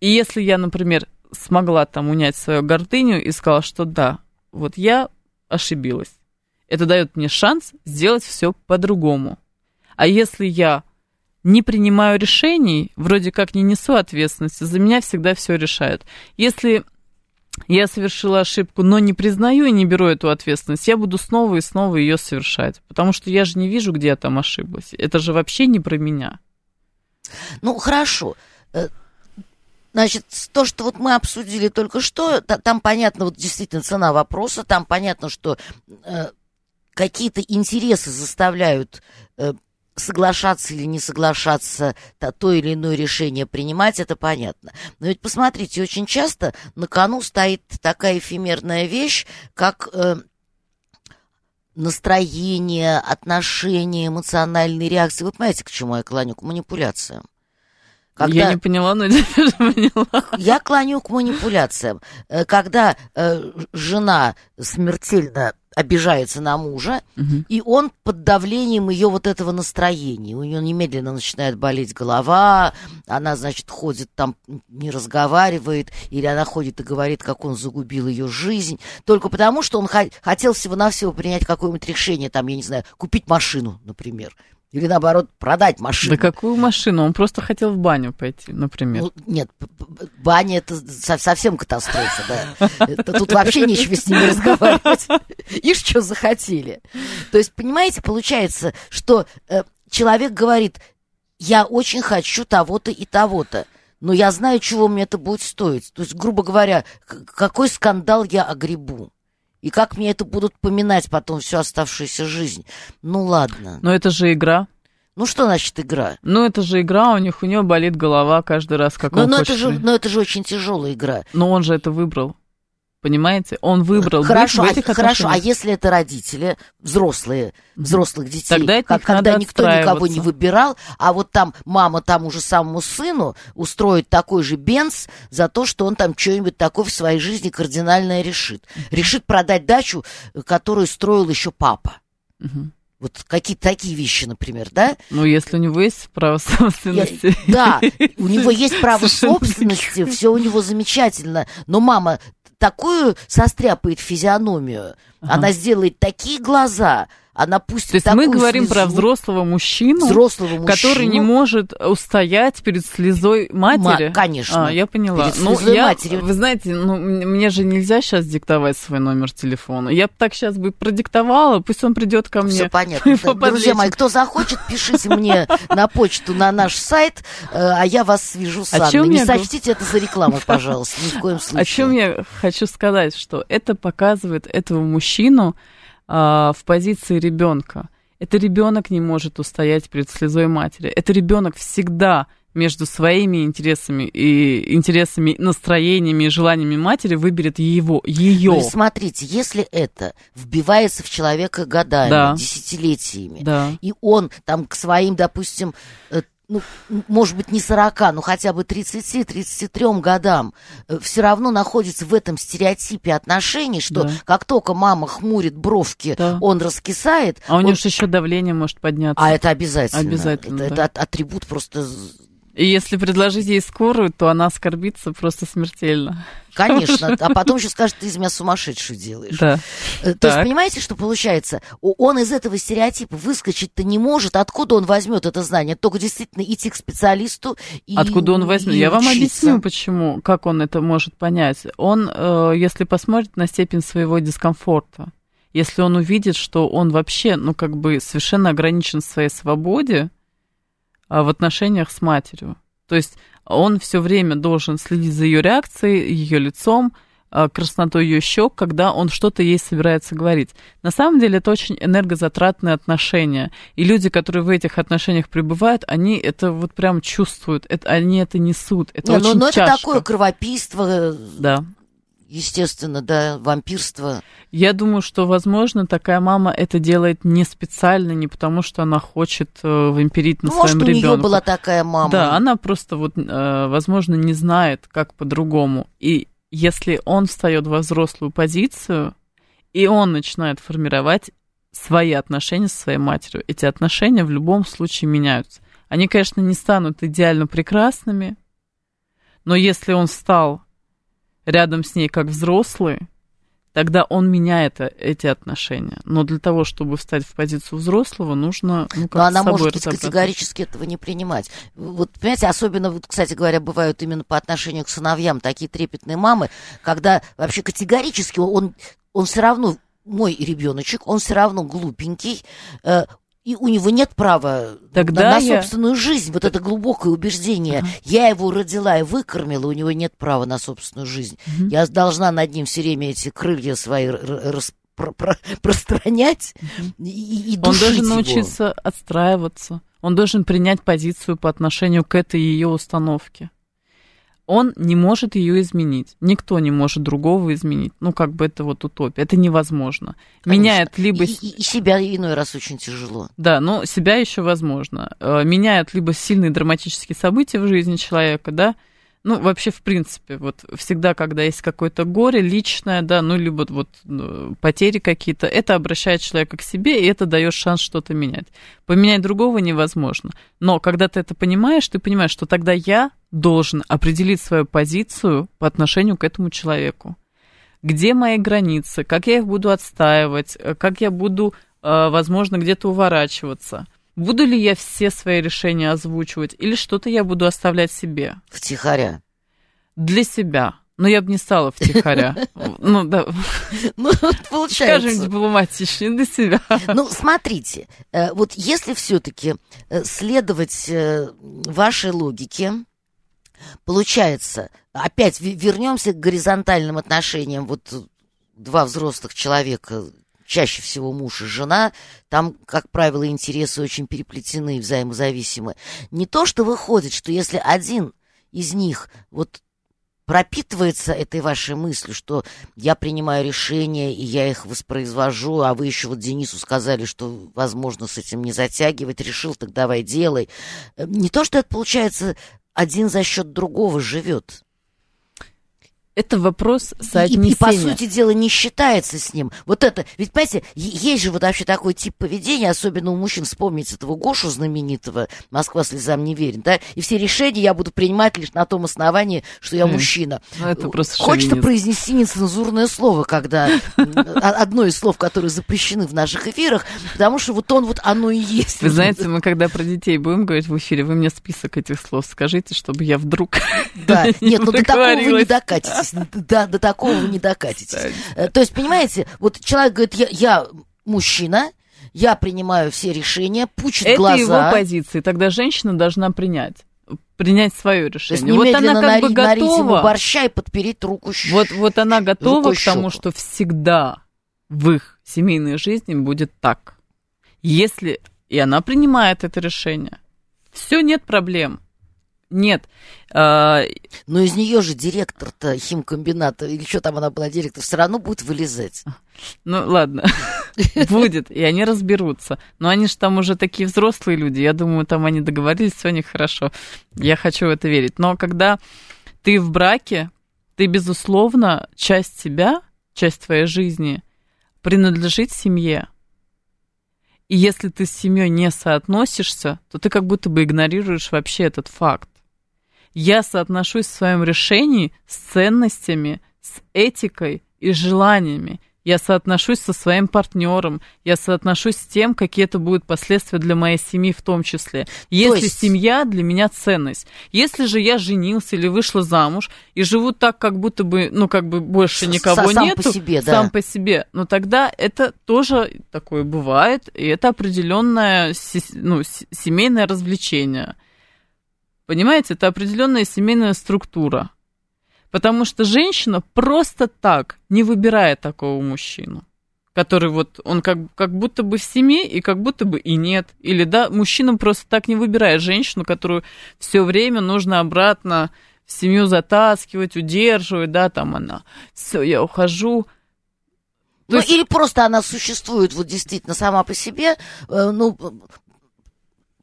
И если я, например, смогла там унять свою гордыню и сказала, что да, вот я ошибилась, это дает мне шанс сделать все по-другому. А если я не принимаю решений, вроде как не несу ответственности, за меня всегда все решают. Если я совершила ошибку, но не признаю и не беру эту ответственность, я буду снова и снова ее совершать. Потому что я же не вижу, где я там ошиблась. Это же вообще не про меня. Ну, хорошо. Значит, то, что вот мы обсудили только что, та- там понятно, вот действительно цена вопроса, там понятно, что э, какие-то интересы заставляют э, соглашаться или не соглашаться, то, то или иное решение принимать, это понятно. Но ведь посмотрите, очень часто на кону стоит такая эфемерная вещь, как э, настроение, отношения, эмоциональные реакции. Вы понимаете, к чему я клоню? К манипуляциям. Я не поняла, но теперь поняла. Я клоню к манипуляциям. Э, Когда э, жена смертельно обижается на мужа, Мгм. и он под давлением ее вот этого настроения. У нее немедленно начинает болеть голова, она, значит, ходит там, не разговаривает, или она ходит и говорит, как он загубил ее жизнь, только потому, что он хо- хотел всего-навсего принять какое-нибудь решение, там, я не знаю, купить машину, например. Или наоборот, продать машину. Да какую машину? Он просто хотел в баню пойти, например. Ну, нет, баня это со- совсем катастрофа, да. Это тут вообще нечего с ними разговаривать. Ишь, что захотели. То есть, понимаете, получается, что э, человек говорит, я очень хочу того-то и того-то, но я знаю, чего мне это будет стоить. То есть, грубо говоря, какой скандал я огребу. И как мне это будут поминать потом всю оставшуюся жизнь. Ну ладно. Но это же игра. Ну что значит игра? Ну, это же игра, у них у нее болит голова каждый раз, как Но, он но, хочет. это же, но это же очень тяжелая игра. Но он же это выбрал. Понимаете? Он выбрал Хорошо, быть в а, этих хорошо, а если это родители, взрослые, взрослых детей, Тогда как- когда никто никого не выбирал, а вот там мама тому же самому сыну устроит такой же бенз за то, что он там что-нибудь такое в своей жизни кардинальное решит. Решит продать дачу, э, которую строил еще папа. Мгм. Вот какие-то такие вещи, например, да? Ну, если у него есть право собственности. Да, у него есть право собственности, все у него замечательно. Но мама такую состряпает физиономию, Ага. она сделает такие глаза, она пусть То есть мы говорим слезу, про взрослого мужчину, взрослого мужчину, который не может устоять перед слезой матери. Ма- конечно. А, я поняла. Перед ну, я, матери. Вы знаете, ну, мне же нельзя сейчас диктовать свой номер телефона. Я бы так сейчас бы продиктовала, пусть он придет ко мне. Все понятно. Друзья мои, кто захочет, пишите мне на почту на наш сайт, э, а я вас свяжу с Анной. Не сочтите это за рекламу, пожалуйста, ни в коем случае. О чем я хочу сказать, что это показывает этого мужчину, а, в позиции ребенка. Это ребенок не может устоять перед слезой матери. Это ребенок всегда между своими интересами и интересами, настроениями и желаниями матери выберет его, ее. Ну, смотрите, если это вбивается в человека годами, да. десятилетиями, да. и он там к своим, допустим, э, ну, может быть, не 40, но хотя бы 30-33 годам э, все равно находится в этом стереотипе отношений, что да. как только мама хмурит бровки, да. он раскисает. А у него он... же еще давление может подняться. А это обязательно. Обязательно. Это, да. это атрибут просто и если предложить ей скорую, то она оскорбится просто смертельно. Конечно, а потом еще скажет, ты из меня сумасшедшую делаешь. Да. Э, то так. есть, понимаете, что получается? Он из этого стереотипа выскочить-то не может. Откуда он возьмет это знание? Только действительно идти к специалисту и Откуда он возьмет? Я вам объясню, почему, как он это может понять. Он, э, если посмотрит на степень своего дискомфорта, если он увидит, что он вообще, ну, как бы совершенно ограничен в своей свободе, в отношениях с матерью. То есть он все время должен следить за ее реакцией, ее лицом, а, краснотой ее щек, когда он что-то ей собирается говорить. На самом деле это очень энергозатратные отношения. И люди, которые в этих отношениях пребывают, они это вот прям чувствуют, это, они это несут. Это Не, ну, очень ну, но это такое кровопийство. Да естественно, да, вампирство. Я думаю, что, возможно, такая мама это делает не специально, не потому, что она хочет э, вампирить на ну, своем ребенке. Может, у нее была такая мама. Да, она просто вот, э, возможно, не знает, как по-другому. И если он встает во взрослую позицию, и он начинает формировать свои отношения со своей матерью, эти отношения в любом случае меняются. Они, конечно, не станут идеально прекрасными, но если он стал рядом с ней как взрослый, тогда он меняет эти отношения. Но для того, чтобы встать в позицию взрослого, нужно ну, Но она может быть категорически этого не принимать. Вот, понимаете, особенно, вот, кстати говоря, бывают именно по отношению к сыновьям такие трепетные мамы, когда вообще категорически он, он все равно мой ребеночек, он все равно глупенький, э, и у него нет права Тогда на, на я... собственную жизнь. Вот это глубокое убеждение. Ага. Я его родила и выкормила, у него нет права на собственную жизнь. Угу. Я должна над ним все время эти крылья свои рас про про пространять и, и Он должен его. научиться отстраиваться. Он должен принять позицию по отношению к этой ее установке он не может ее изменить. Никто не может другого изменить. Ну, как бы это вот утопия. Это невозможно. Конечно. Меняет либо... И, и, себя иной раз очень тяжело. Да, но себя еще возможно. Э, меняют либо сильные драматические события в жизни человека, да, ну, вообще, в принципе, вот всегда, когда есть какое-то горе личное, да, ну, либо вот ну, потери какие-то, это обращает человека к себе, и это дает шанс что-то менять. Поменять другого невозможно. Но когда ты это понимаешь, ты понимаешь, что тогда я должен определить свою позицию по отношению к этому человеку. Где мои границы, как я их буду отстаивать, как я буду, э, возможно, где-то уворачиваться – Буду ли я все свои решения озвучивать, или что-то я буду оставлять себе? Втихаря. Для себя. Но я бы не стала втихаря. Ну, да. Ну, получается. Скажем дипломатичнее для себя. Ну, смотрите, э, вот если все-таки э, следовать э, вашей логике, получается, опять вернемся к горизонтальным отношениям, вот два взрослых человека чаще всего муж и жена, там, как правило, интересы очень переплетены взаимозависимы. Не то, что выходит, что если один из них вот пропитывается этой вашей мыслью, что я принимаю решения, и я их воспроизвожу, а вы еще вот Денису сказали, что возможно с этим не затягивать, решил, так давай делай. Не то, что это получается один за счет другого живет. Это вопрос соотнесения. И, и, по сути дела, не считается с ним. Вот это, ведь, понимаете, есть же вот вообще такой тип поведения, особенно у мужчин, вспомнить этого Гошу знаменитого, «Москва слезам не верит», да, и все решения я буду принимать лишь на том основании, что я мужчина. Ну, это просто Хочется шовинист. произнести нецензурное слово, когда одно из слов, которые запрещены в наших эфирах, потому что вот он, вот оно и есть. Вы знаете, мы когда про детей будем говорить в эфире, вы мне список этих слов скажите, чтобы я вдруг Да, нет, ну до такого вы не докатитесь докатитесь, до, до такого вы не докатитесь. Э, то есть, понимаете, вот человек говорит, я, я мужчина, я принимаю все решения, пучит Это глаза. Это его позиции, тогда женщина должна принять принять свое решение. вот она как бы готова. Ему борща и подпереть руку. Вот, вот она готова к тому, что всегда в их семейной жизни будет так. Если и она принимает это решение, все нет проблем. Нет. А, Но из нее же директор-то химкомбината, или что там она была директор, все равно будет вылезать. Ну, ладно, будет, и они разберутся. Но они же там уже такие взрослые люди, я думаю, там они договорились, все у них хорошо. Я хочу в это верить. Но когда ты в браке, ты, безусловно, часть себя, часть твоей жизни принадлежит семье. И если ты с семьей не соотносишься, то ты как будто бы игнорируешь вообще этот факт я соотношусь в своем решении с ценностями, с этикой и желаниями. Я соотношусь со своим партнером, я соотношусь с тем, какие это будут последствия для моей семьи в том числе. Если есть... семья для меня ценность. Если же я женился или вышла замуж и живу так, как будто бы, ну, как бы больше никого сам нету, по себе, да. сам по себе, но тогда это тоже такое бывает, и это определенное ну, семейное развлечение. Понимаете, это определенная семейная структура. Потому что женщина просто так не выбирает такого мужчину, который вот, он как, как будто бы в семье и как будто бы и нет. Или, да, мужчина просто так не выбирает женщину, которую все время нужно обратно в семью затаскивать, удерживать, да, там она, все, я ухожу, ну, есть... или просто она существует вот действительно сама по себе, э, ну,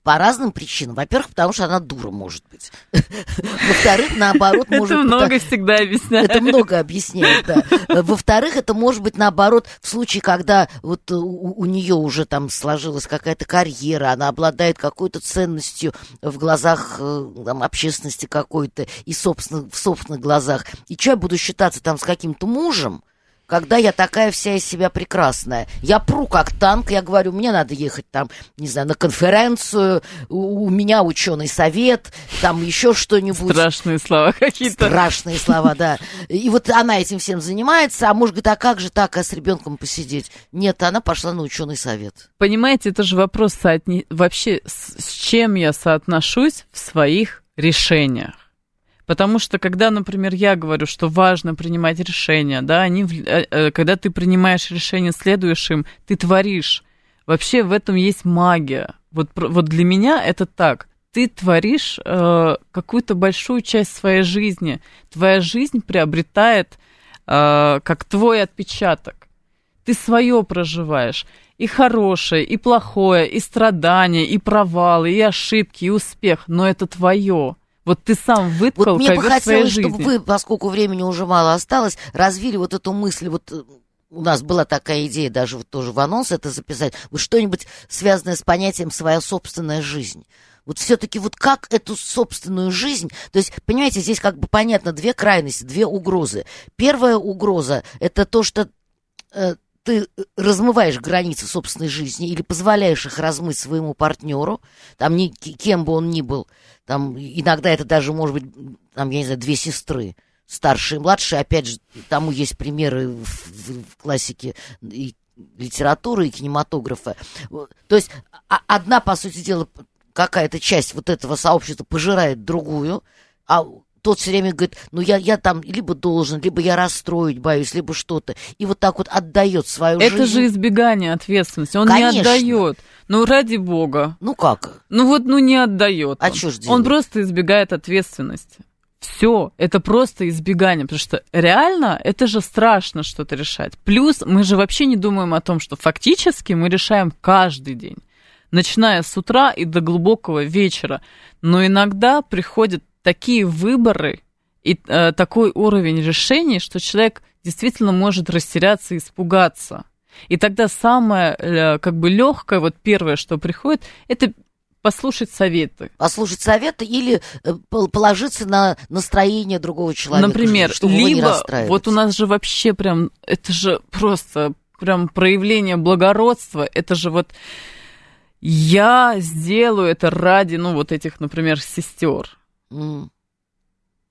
по разным причинам. Во-первых, потому что она дура, может быть. Во-вторых, наоборот, может быть... Это много всегда объясняет. Это много объясняет, да. Во-вторых, это может быть наоборот в случае, когда вот у, у нее уже там сложилась какая-то карьера, она обладает какой-то ценностью в глазах э, там, общественности какой-то и собственно, в собственных глазах. И что я буду считаться там с каким-то мужем, когда я такая вся из себя прекрасная. Я пру как танк, я говорю, мне надо ехать там, не знаю, на конференцию, у, у меня ученый совет, там еще что-нибудь. Страшные слова какие-то. Страшные слова, да. И вот она этим всем занимается, а может говорит, а как же так, а с ребенком посидеть? Нет, она пошла на ученый совет. Понимаете, это же вопрос соотне... вообще, с чем я соотношусь в своих решениях. Потому что, когда, например, я говорю, что важно принимать решения, да, они, э, э, когда ты принимаешь решение, следуешь им, ты творишь. Вообще в этом есть магия. Вот, вот для меня это так. Ты творишь э, какую-то большую часть своей жизни. Твоя жизнь приобретает э, как твой отпечаток. Ты свое проживаешь. И хорошее, и плохое, и страдания, и провалы, и ошибки, и успех. Но это твое. Вот ты сам выткал вот мне бы хотелось, чтобы вы, поскольку времени уже мало осталось, развили вот эту мысль, вот э, у нас была такая идея даже вот тоже в анонс это записать, вот что-нибудь связанное с понятием «своя собственная жизнь». Вот все-таки вот как эту собственную жизнь, то есть, понимаете, здесь как бы понятно две крайности, две угрозы. Первая угроза – это то, что э, ты размываешь границы собственной жизни или позволяешь их размыть своему партнеру, там ни, кем бы он ни был, там иногда это даже может быть, там, я не знаю, две сестры, старшие и младшие, опять же, тому есть примеры в, в, в классике и литературы и кинематографа. То есть а, одна, по сути дела, какая-то часть вот этого сообщества пожирает другую, а тот все время говорит, ну я, я там либо должен, либо я расстроить боюсь, либо что-то. И вот так вот отдает свою Это жизнь. Это же избегание ответственности. Он Конечно. не отдает. Ну, ради бога. Ну как? Ну вот, ну не отдает. А что ж делать? Он просто избегает ответственности. Все, это просто избегание, потому что реально это же страшно что-то решать. Плюс мы же вообще не думаем о том, что фактически мы решаем каждый день, начиная с утра и до глубокого вечера. Но иногда приходит такие выборы, и э, такой уровень решений, что человек действительно может растеряться и испугаться. И тогда самое, э, как бы легкое, вот первое, что приходит, это послушать советы. Послушать советы или э, положиться на настроение другого человека. Например, чтобы либо вот у нас же вообще прям, это же просто прям проявление благородства, это же вот я сделаю это ради, ну, вот этих, например, сестер. Mm.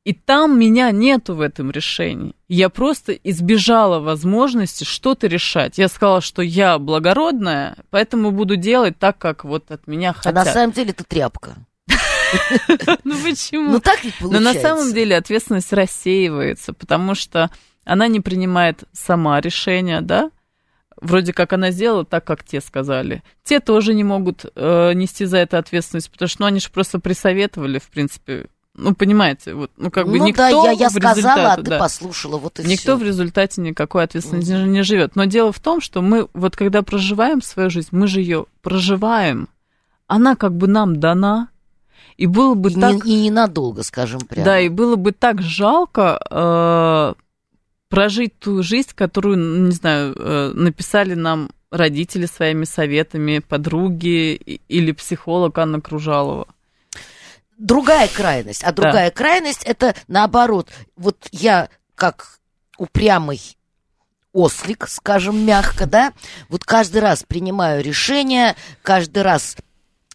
И там меня нету в этом решении. Я просто избежала возможности что-то решать. Я сказала, что я благородная, поэтому буду делать так, как вот от меня хотят. А на самом деле это тряпка. Ну почему? Ну так ведь получается. Но на самом деле ответственность рассеивается, потому что она не принимает сама решения, да? Вроде как она сделала так, как те сказали. Те тоже не могут э, нести за это ответственность, потому что ну, они же просто присоветовали, в принципе, ну, понимаете, вот, ну, как бы ну, никто да, я, я в сказала, а ты да, послушала, вот и Никто всё. в результате никакой ответственности mm. не живет. Но дело в том, что мы, вот когда проживаем свою жизнь, мы же ее проживаем. Она как бы нам дана, и было бы и так... Не, и ненадолго, скажем прямо. Да, и было бы так жалко э, прожить ту жизнь, которую, не знаю, э, написали нам родители своими советами, подруги или психолог Анна Кружалова другая крайность. А другая да. крайность это наоборот. Вот я как упрямый ослик, скажем мягко, да, вот каждый раз принимаю решение, каждый раз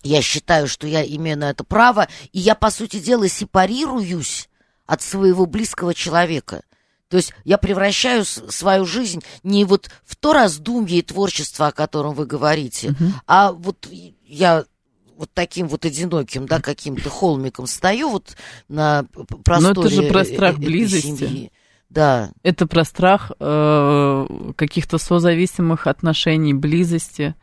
я считаю, что я имею на это право, и я, по сути дела, сепарируюсь от своего близкого человека. То есть я превращаю свою жизнь не вот в то раздумье и творчество, о котором вы говорите, uh-huh. а вот я вот таким вот одиноким, да, каким-то холмиком стою вот на просторе Но это же про страх близости. Семьи. Да. Это про страх э, каких-то созависимых отношений, близости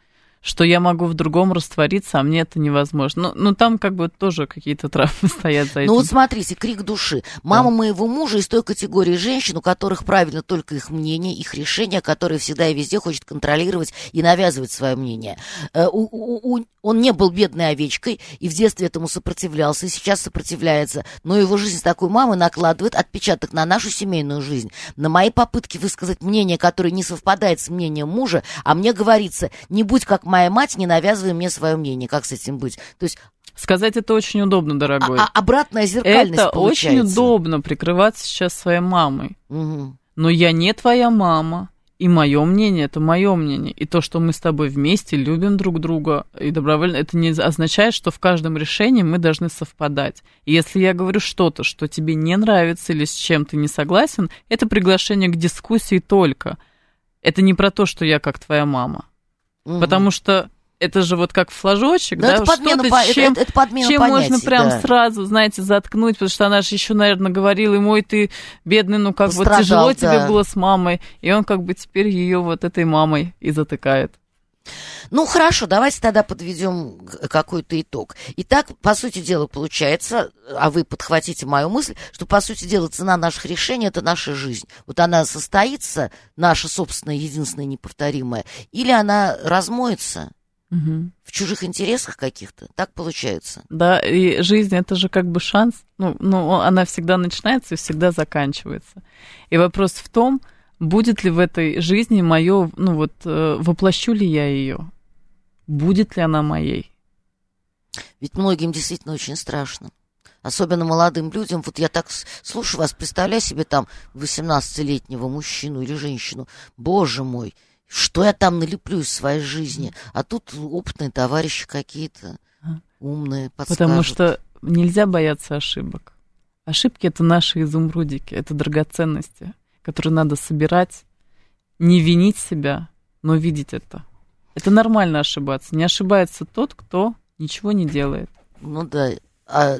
что я могу в другом раствориться, а мне это невозможно. Ну, ну там как бы тоже какие-то травмы стоят за этим. Ну вот смотрите, крик души. Мама да. моего мужа из той категории женщин, у которых правильно только их мнение, их решение, которые всегда и везде хочет контролировать и навязывать свое мнение. Э, он не был бедной овечкой и в детстве этому сопротивлялся, и сейчас сопротивляется. Но его жизнь с такой мамой накладывает отпечаток на нашу семейную жизнь, на мои попытки высказать мнение, которое не совпадает с мнением мужа, а мне говорится, не будь как моя мать, не навязывай мне свое мнение. Как с этим быть? То есть Сказать это очень удобно, дорогой. А, а обратная зеркальность Это получается. очень удобно прикрываться сейчас своей мамой. Угу. Но я не твоя мама. И мое мнение это мое мнение. И то, что мы с тобой вместе любим друг друга и добровольно, это не означает, что в каждом решении мы должны совпадать. И если я говорю что-то, что тебе не нравится или с чем ты не согласен, это приглашение к дискуссии только. Это не про то, что я как твоя мама. Угу. Потому что это же вот как флажочек, Но да, это подмена, что-то, по, чем, это, это подмена чем понятий, можно прям да. сразу, знаете, заткнуть, потому что она же еще, наверное, говорила, и мой ты бедный, ну как Пострадал, вот тяжело да. тебе было с мамой, и он как бы теперь ее вот этой мамой и затыкает. Ну хорошо, давайте тогда подведем какой-то итог. Итак, по сути дела, получается, а вы подхватите мою мысль, что по сути дела цена наших решений это наша жизнь. Вот она состоится, наша собственная, единственная, неповторимая, или она размоется Угу. в чужих интересах каких-то. Так получается. Да, и жизнь это же как бы шанс. Ну, ну, она всегда начинается и всегда заканчивается. И вопрос в том, будет ли в этой жизни мое, ну вот, э, воплощу ли я ее? Будет ли она моей? Ведь многим действительно очень страшно. Особенно молодым людям. Вот я так слушаю вас, представляю себе там 18-летнего мужчину или женщину. Боже мой, что я там налеплю из своей жизни? А тут опытные товарищи какие-то, умные, подскажут. Потому что нельзя бояться ошибок. Ошибки это наши изумрудики, это драгоценности, которые надо собирать, не винить себя, но видеть это. Это нормально ошибаться. Не ошибается тот, кто ничего не делает. Ну да. А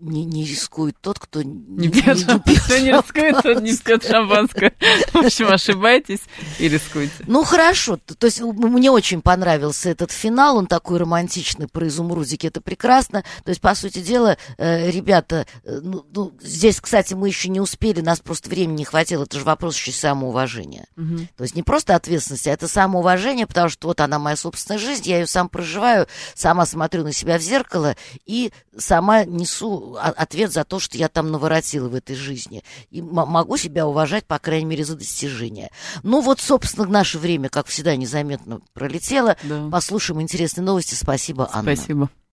не, не рискует тот, кто не, не пьет. Не, пьет. Кто не рискует, тот не пьет шампанское. В общем, ошибайтесь и рискуйте. Ну, хорошо. То есть мне очень понравился этот финал. Он такой романтичный про изумрудики. Это прекрасно. То есть, по сути дела, э, ребята, ну, ну, здесь, кстати, мы еще не успели, нас просто времени не хватило. Это же вопрос еще самоуважения. Угу. То есть не просто ответственности, а это самоуважение, потому что вот она моя собственная жизнь, я ее сам проживаю, сама смотрю на себя в зеркало и сама несу ну, а, ответ за то, что я там наворотила в этой жизни. И могу себя уважать, по крайней мере, за достижения. Ну, вот, собственно, наше время, как всегда, незаметно пролетело. Да. Послушаем интересные новости. Спасибо, Анна. Спасибо.